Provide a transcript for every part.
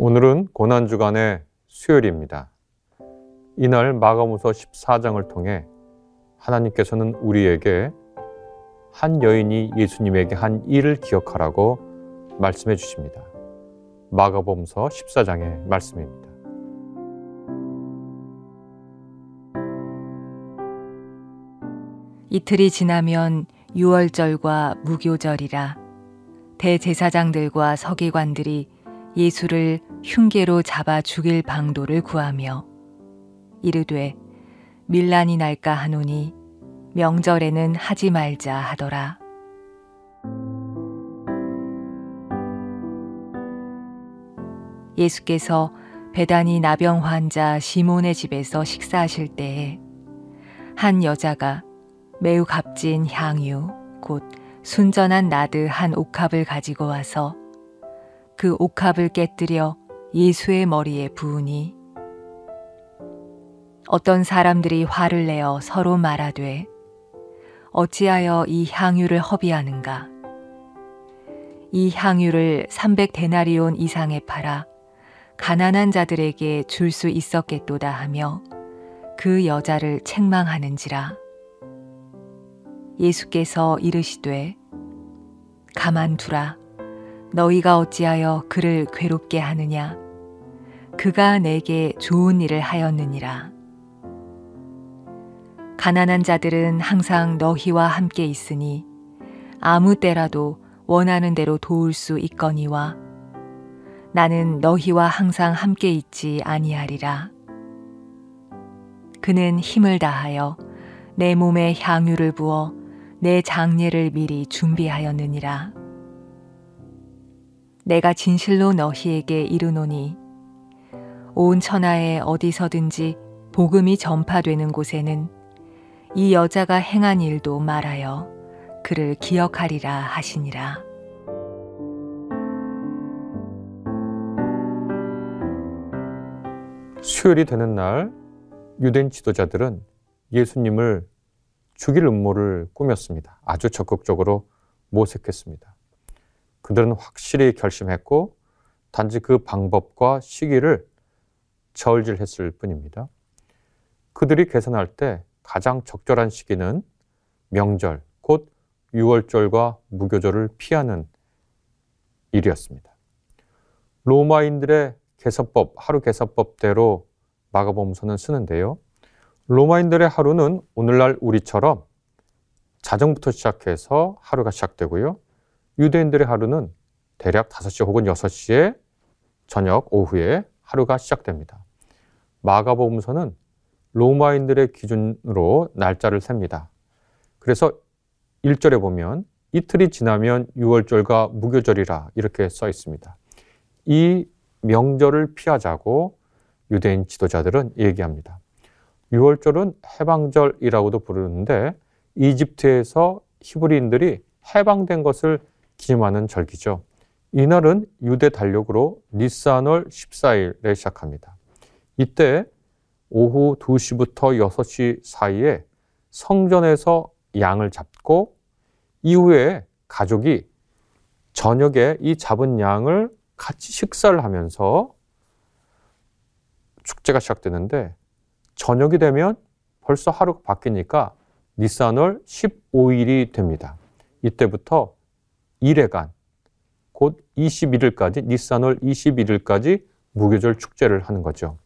오늘은 고난주간의 수요일입니다. 이날 마가무서 14장을 통해 하나님께서는 우리에게 한 여인이 예수님에게 한 일을 기억하라고 말씀해 주십니다. 마가복음서 14장의 말씀입니다. 이틀이 지나면 유월절과 무교절이라 대제사장들과 서기관들이 예수를 흉계로 잡아 죽일 방도를 구하며 이르되 밀란이 날까 하노니 명절에는 하지 말자 하더라. 예수께서 배단이 나병 환자 시몬의 집에서 식사하실 때에 한 여자가 매우 값진 향유 곧 순전한 나드 한 옥합을 가지고 와서 그 옥합을 깨뜨려 예수의 머리에 부으니 어떤 사람들이 화를 내어 서로 말하되 어찌하여 이 향유를 허비하는가? 이 향유를 300데나리온 이상에 팔아 가난한 자들에게 줄 수 있었겠도다 하며 그 여자를 책망하는지라. 예수께서 이르시되 가만두라 너희가 어찌하여 그를 괴롭게 하느냐 그가 내게 좋은 일을 하였느니라 가난한 자들은 항상 너희와 함께 있으니 아무 때라도 원하는 대로 도울 수 있거니와 나는 너희와 항상 함께 있지 아니하리라. 그는 힘을 다하여 내 몸에 향유를 부어 내 장례를 미리 준비하였느니라. 내가 진실로 너희에게 이르노니 온 천하에 어디서든지 복음이 전파되는 곳에는 이 여자가 행한 일도 말하여 그를 기억하리라 하시니라. 수요일이 되는 날 유대인 지도자들은 예수님을 죽일 음모를 꾸몄습니다. 아주 적극적으로 모색했습니다. 그들은 확실히 결심했고 단지 그 방법과 시기를 저울질했을 뿐입니다. 그들이 계산할 때 가장 적절한 시기는 명절, 곧 6월절과 무교절을 피하는 일이었습니다. 로마인들의 개서법, 하루 개서법대로 마가복음서는 쓰는데요. 로마인들의 하루는 오늘날 우리처럼 자정부터 시작해서 하루가 시작되고요. 유대인들의 하루는 대략 5시 혹은 6시에 저녁 오후에 하루가 시작됩니다. 마가복음서는 로마인들의 기준으로 날짜를 셉니다. 그래서 1절에 보면 이틀이 지나면 6월절과 무교절이라 이렇게 써 있습니다. 이 명절을 피하자고 유대인 지도자들은 얘기합니다. 6월절은 해방절이라고도 부르는데 이집트에서 히브리인들이 해방된 것을 기념하는 절기죠. 이날은 유대 달력으로 니산월 14일에 시작합니다. 이때 오후 2시부터 6시 사이에 성전에서 양을 잡고 이후에 가족이 저녁에 이 잡은 양을 같이 식사를 하면서 축제가 시작되는데 저녁이 되면 벌써 하루가 바뀌니까 니산월 15일이 됩니다. 이때부터 1회간 곧 21일까지 니산월 21일까지 무교절 축제를 하는 거죠.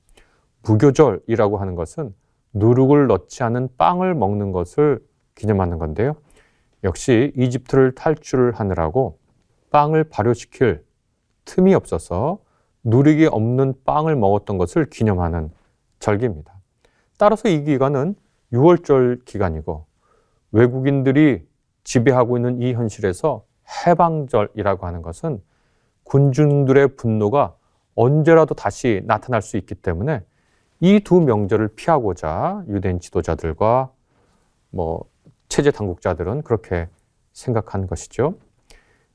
무교절이라고 하는 것은 누룩을 넣지 않은 빵을 먹는 것을 기념하는 건데요. 역시 이집트를 탈출을 하느라고 빵을 발효시킬 틈이 없어서 누룩이 없는 빵을 먹었던 것을 기념하는 절기입니다. 따라서 이 기간은 6월절 기간이고 외국인들이 지배하고 있는 이 현실에서 해방절이라고 하는 것은 군중들의 분노가 언제라도 다시 나타날 수 있기 때문에 이 두 명절을 피하고자 유대인 지도자들과 뭐 체제 당국자들은 그렇게 생각한 것이죠.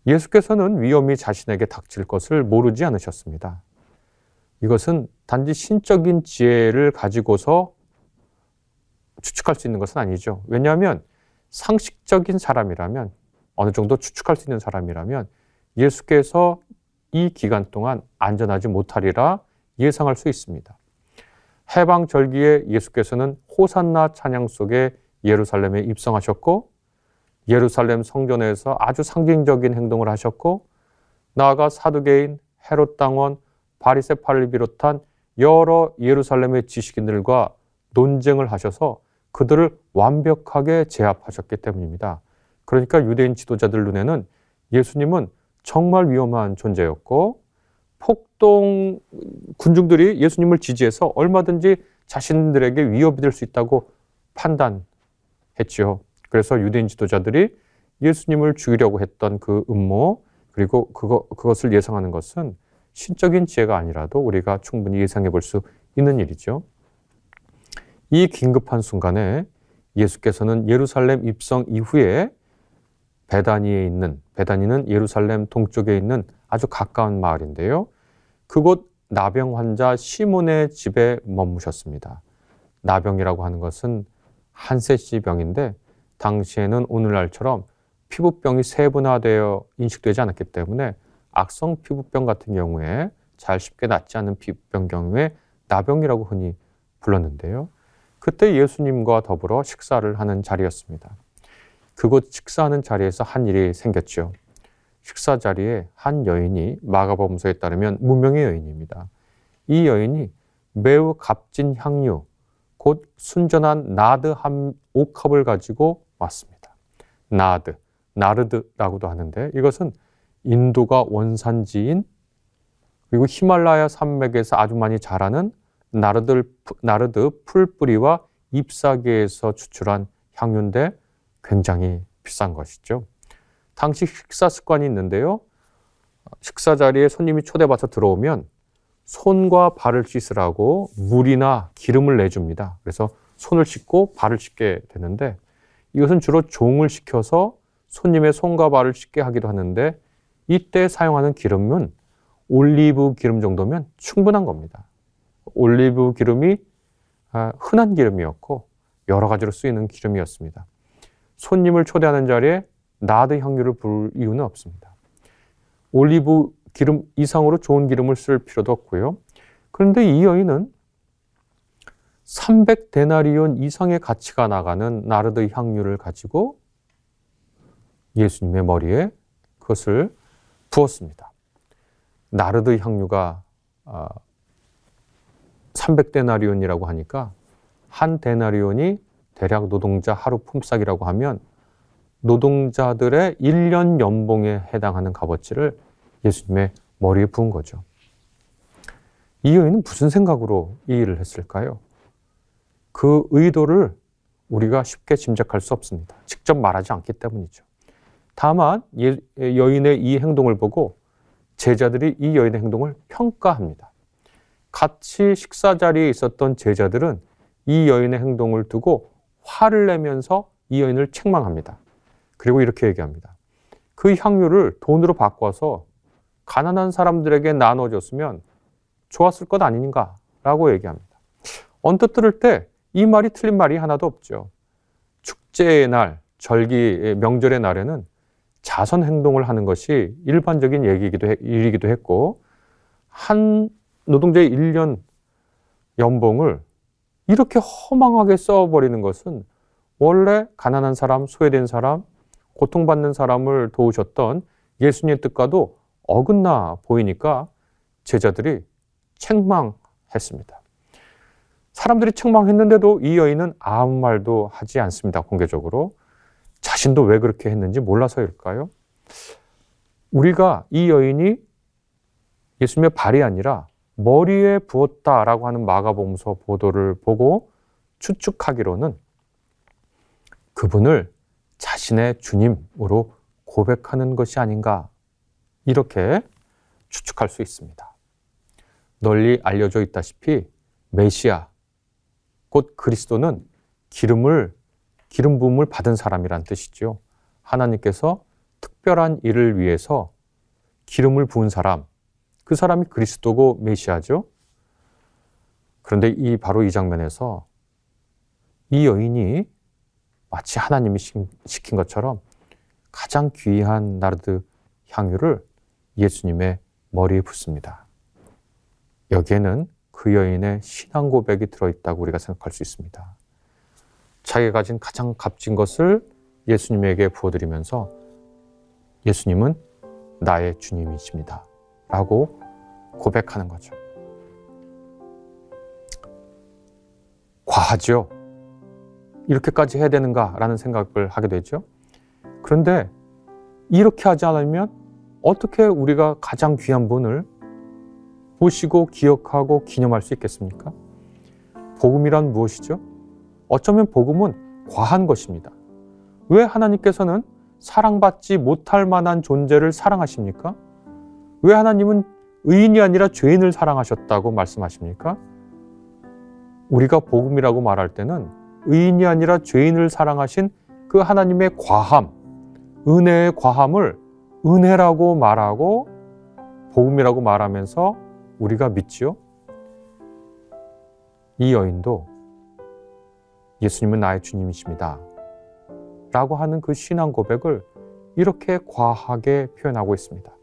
예수께서는 위험이 자신에게 닥칠 것을 모르지 않으셨습니다. 이것은 단지 신적인 지혜를 가지고서 추측할 수 있는 것은 아니죠. 왜냐하면 상식적인 사람이라면 어느 정도 추측할 수 있는 사람이라면 예수께서 이 기간 동안 안전하지 못하리라 예상할 수 있습니다. 해방 절기에 예수께서는 호산나 찬양 속에 예루살렘에 입성하셨고 예루살렘 성전에서 아주 상징적인 행동을 하셨고 나아가 사두개인 헤롯 당원 바리세파를 비롯한 여러 예루살렘의 지식인들과 논쟁을 하셔서 그들을 완벽하게 제압하셨기 때문입니다. 그러니까 유대인 지도자들 눈에는 예수님은 정말 위험한 존재였고 폭동 군중들이 예수님을 지지해서 얼마든지 자신들에게 위협이 될 수 있다고 판단했지요. 그래서 유대인 지도자들이 예수님을 죽이려고 했던 그 음모 그리고 그거, 그것을 예상하는 것은 신적인 지혜가 아니라도 우리가 충분히 예상해 볼 수 있는 일이죠. 이 긴급한 순간에 예수께서는 예루살렘 입성 이후에 베다니에 있는 베다니는 예루살렘 동쪽에 있는 아주 가까운 마을인데요. 그곳 나병 환자 시몬의 집에 머무셨습니다. 나병이라고 하는 것은 한세시 병인데 당시에는 오늘날처럼 피부병이 세분화되어 인식되지 않았기 때문에 악성 피부병 같은 경우에 잘 쉽게 낫지 않는 피부병 경우에 나병이라고 흔히 불렀는데요. 그때 예수님과 더불어 식사를 하는 자리였습니다. 그곳 식사하는 자리에서 한 일이 생겼죠. 식사 자리에 한 여인이 마가범서에 따르면 무명의 여인입니다. 이 여인이 매우 값진 향유, 곧 순전한 나드 한 옥컵을 가지고 왔습니다. 나드, 나르드라고도 하는데 이것은 인도가 원산지인 그리고 히말라야 산맥에서 아주 많이 자라는 나르드, 나르드 풀뿌리와 잎사귀에서 추출한 향유인데 굉장히 비싼 것이죠. 당시 식사 습관이 있는데요. 식사 자리에 손님이 초대받아 들어오면 손과 발을 씻으라고 물이나 기름을 내줍니다. 그래서 손을 씻고 발을 씻게 되는데 이것은 주로 종을 시켜서 손님의 손과 발을 씻게 하기도 하는데 이때 사용하는 기름은 올리브 기름 정도면 충분한 겁니다. 올리브 기름이 아, 흔한 기름이었고 여러 가지로 쓰이는 기름이었습니다. 손님을 초대하는 자리에 나드 향유를 부을 이유는 없습니다. 올리브 기름 이상으로 좋은 기름을 쓸 필요도 없고요. 그런데 이 여인은 300데나리온 이상의 가치가 나가는 나르드 향유를 가지고 예수님의 머리에 그것을 부었습니다. 나르드 향유가 300데나리온이라고 아, 하니까 한 데나리온이 대략 노동자 하루 품삯이라고 하면 노동자들의 1년 연봉에 해당하는 값어치를 예수님의 머리에 부은 거죠. 이 여인은 무슨 생각으로 이 일을 했을까요? 그 의도를 우리가 쉽게 짐작할 수 없습니다. 직접 말하지 않기 때문이죠. 다만 여인의 이 행동을 보고 제자들이 이 여인의 행동을 평가합니다. 같이 식사 자리에 있었던 제자들은 이 여인의 행동을 두고 화를 내면서 이 여인을 책망합니다. 그리고 이렇게 얘기합니다. 그 향유를 돈으로 바꿔서 가난한 사람들에게 나눠줬으면 좋았을 것 아닌가? 라고 얘기합니다. 언뜻 들을 때 이 말이 틀린 말이 하나도 없죠. 축제의 날, 절기, 명절의 날에는 자선 행동을 하는 것이 일반적인 얘기이기도 해, 일이기도 했고, 한 노동자의 1년 연봉을 이렇게 허망하게 써버리는 것은 원래 가난한 사람, 소외된 사람, 고통받는 사람을 도우셨던 예수님의 뜻과도 어긋나 보이니까 제자들이 책망했습니다. 사람들이 책망했는데도 이 여인은 아무 말도 하지 않습니다. 공개적으로. 자신도 왜 그렇게 했는지 몰라서일까요? 우리가 이 여인이 예수님의 발이 아니라 머리에 부었다라고 하는 마가복음서 보도를 보고 추측하기로는 그분을 자신의 주님으로 고백하는 것이 아닌가 이렇게 추측할 수 있습니다. 널리 알려져 있다시피 메시아 곧 그리스도는 기름을 기름 부음을 받은 사람이란 뜻이죠. 하나님께서 특별한 일을 위해서 기름을 부은 사람 그 사람이 그리스도고 메시아죠. 그런데 이 바로 이 장면에서 이 여인이 마치 하나님이 시킨 것처럼 가장 귀한 나르드 향유를 예수님의 머리에 붓습니다. 여기에는 그 여인의 신앙 고백이 들어있다고 우리가 생각할 수 있습니다. 자기가 가진 가장 값진 것을 예수님에게 부어드리면서 예수님은 나의 주님이십니다. 라고 고백하는 거죠. 과하죠? 이렇게까지 해야 되는가 라는 생각을 하게 되죠. 그런데 이렇게 하지 않으면 어떻게 우리가 가장 귀한 분을 보시고 기억하고 기념할 수 있겠습니까? 복음이란 무엇이죠? 어쩌면 복음은 과한 것입니다. 왜 하나님께서는 사랑받지 못할 만한 존재를 사랑하십니까? 왜 하나님은 의인이 아니라 죄인을 사랑하셨다고 말씀하십니까? 우리가 복음이라고 말할 때는 의인이 아니라 죄인을 사랑하신 그 하나님의 과함, 은혜의 과함을 은혜라고 말하고 복음이라고 말하면서 우리가 믿지요. 이 여인도 예수님은 나의 주님이십니다. 라고 하는 그 신앙 고백을 이렇게 과하게 표현하고 있습니다.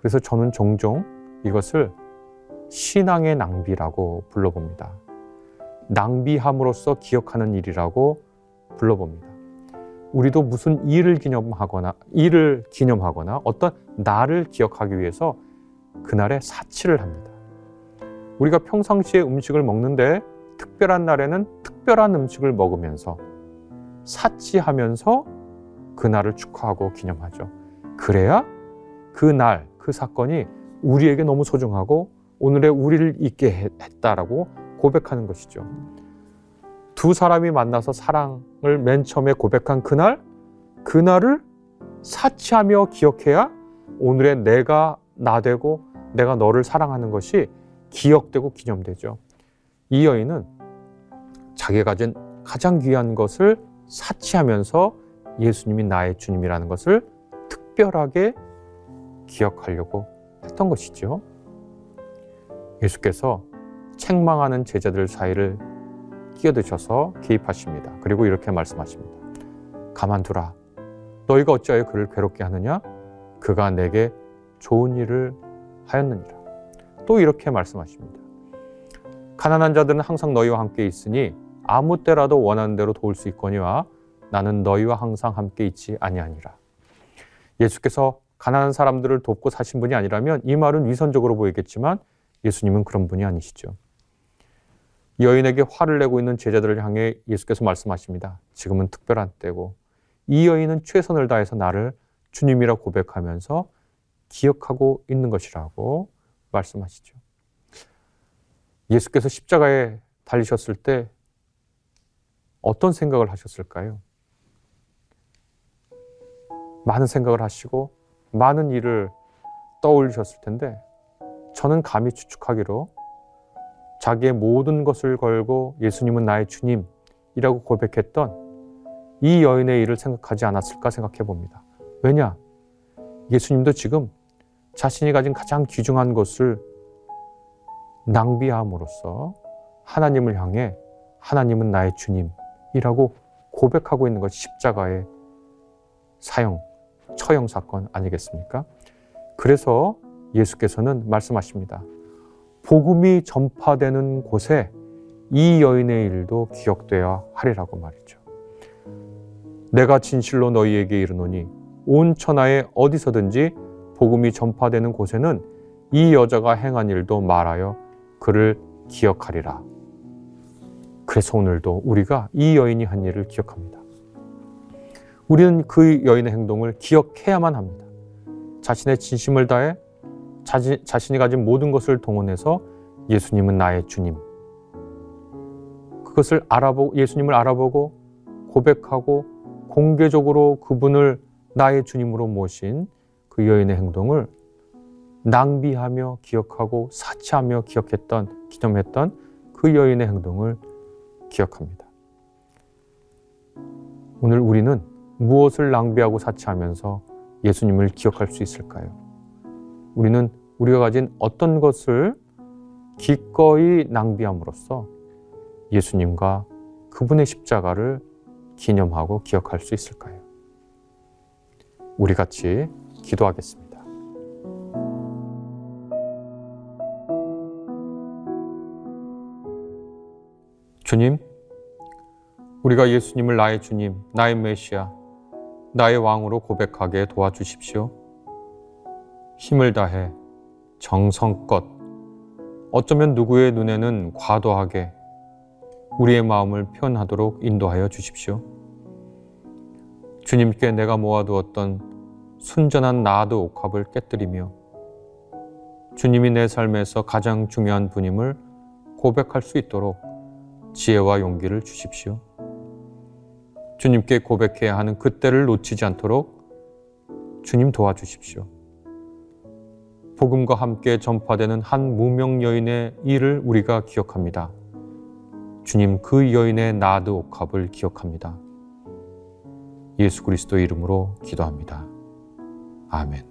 그래서 저는 종종 이것을 신앙의 낭비라고 불러봅니다. 낭비함으로써 기억하는 일이라고 불러봅니다. 우리도 무슨 일을 기념하거나 일을 기념하거나 어떤 날을 기억하기 위해서 그날에 사치를 합니다. 우리가 평상시에 음식을 먹는데 특별한 날에는 특별한 음식을 먹으면서 사치하면서 그날을 축하하고 기념하죠. 그래야 그 날, 그 사건이 우리에게 너무 소중하고 오늘의 우리를 있게 했다라고 고백하는 것이죠. 두 사람이 만나서 사랑을 맨 처음에 고백한 그날, 그날을 사치하며 기억해야 오늘의 내가 나 되고 내가 너를 사랑하는 것이 기억되고 기념되죠. 이 여인은 자기가 가진 가장 귀한 것을 사치하면서 예수님이 나의 주님이라는 것을 특별하게 기억하려고 했던 것이죠. 예수께서 책망하는 제자들 사이를 끼어드셔서 개입하십니다. 그리고 이렇게 말씀하십니다. 가만두라. 너희가 어찌하여 그를 괴롭게 하느냐? 그가 내게 좋은 일을 하였느니라. 또 이렇게 말씀하십니다. 가난한 자들은 항상 너희와 함께 있으니 아무 때라도 원하는 대로 도울 수 있거니와 나는 너희와 항상 함께 있지 아니하니라. 예수께서 가난한 사람들을 돕고 사신 분이 아니라면 이 말은 위선적으로 보이겠지만 예수님은 그런 분이 아니시죠. 여인에게 화를 내고 있는 제자들을 향해 예수께서 말씀하십니다. 지금은 특별한 때고 이 여인은 최선을 다해서 나를 주님이라 고백하면서 기억하고 있는 것이라고 말씀하시죠. 예수께서 십자가에 달리셨을 때 어떤 생각을 하셨을까요? 많은 생각을 하시고 많은 일을 떠올리셨을 텐데 저는 감히 추측하기로 자기의 모든 것을 걸고 예수님은 나의 주님이라고 고백했던 이 여인의 일을 생각하지 않았을까 생각해 봅니다. 왜냐? 예수님도 지금 자신이 가진 가장 귀중한 것을 낭비함으로써 하나님을 향해 하나님은 나의 주님이라고 고백하고 있는 것이 십자가의 사형, 처형 사건 아니겠습니까? 그래서 예수께서는 말씀하십니다. 복음이 전파되는 곳에 이 여인의 일도 기억되어야 하리라고 말이죠. 내가 진실로 너희에게 이르노니 온 천하에 어디서든지 복음이 전파되는 곳에는 이 여자가 행한 일도 말하여 그를 기억하리라. 그래서 오늘도 우리가 이 여인이 한 일을 기억합니다. 우리는 그 여인의 행동을 기억해야만 합니다. 자신의 진심을 다해 자신, 자신이 가진 모든 것을 동원해서 예수님은 나의 주님. 그것을 알아보고 예수님을 알아보고 고백하고 공개적으로 그분을 나의 주님으로 모신 그 여인의 행동을 낭비하며 기억하고 사치하며 기억했던 기념했던 그 여인의 행동을 기억합니다. 오늘 우리는 무엇을 낭비하고 사치하면서 예수님을 기억할 수 있을까요? 우리는 우리가 가진 어떤 것을 기꺼이 낭비함으로써 예수님과 그분의 십자가를 기념하고 기억할 수 있을까요? 우리 같이 기도하겠습니다. 주님, 우리가 예수님을 나의 주님, 나의 메시아, 나의 왕으로 고백하게 도와주십시오. 힘을 다해 정성껏 어쩌면 누구의 눈에는 과도하게 우리의 마음을 표현하도록 인도하여 주십시오. 주님께 내가 모아두었던 순전한 나도 옥합을 깨뜨리며 주님이 내 삶에서 가장 중요한 분임을 고백할 수 있도록 지혜와 용기를 주십시오. 주님께 고백해야 하는 그때를 놓치지 않도록 주님 도와주십시오. 복음과 함께 전파되는 한 무명 여인의 일을 우리가 기억합니다. 주님 그 여인의 나드 옥합을 기억합니다. 예수 그리스도 이름으로 기도합니다. 아멘.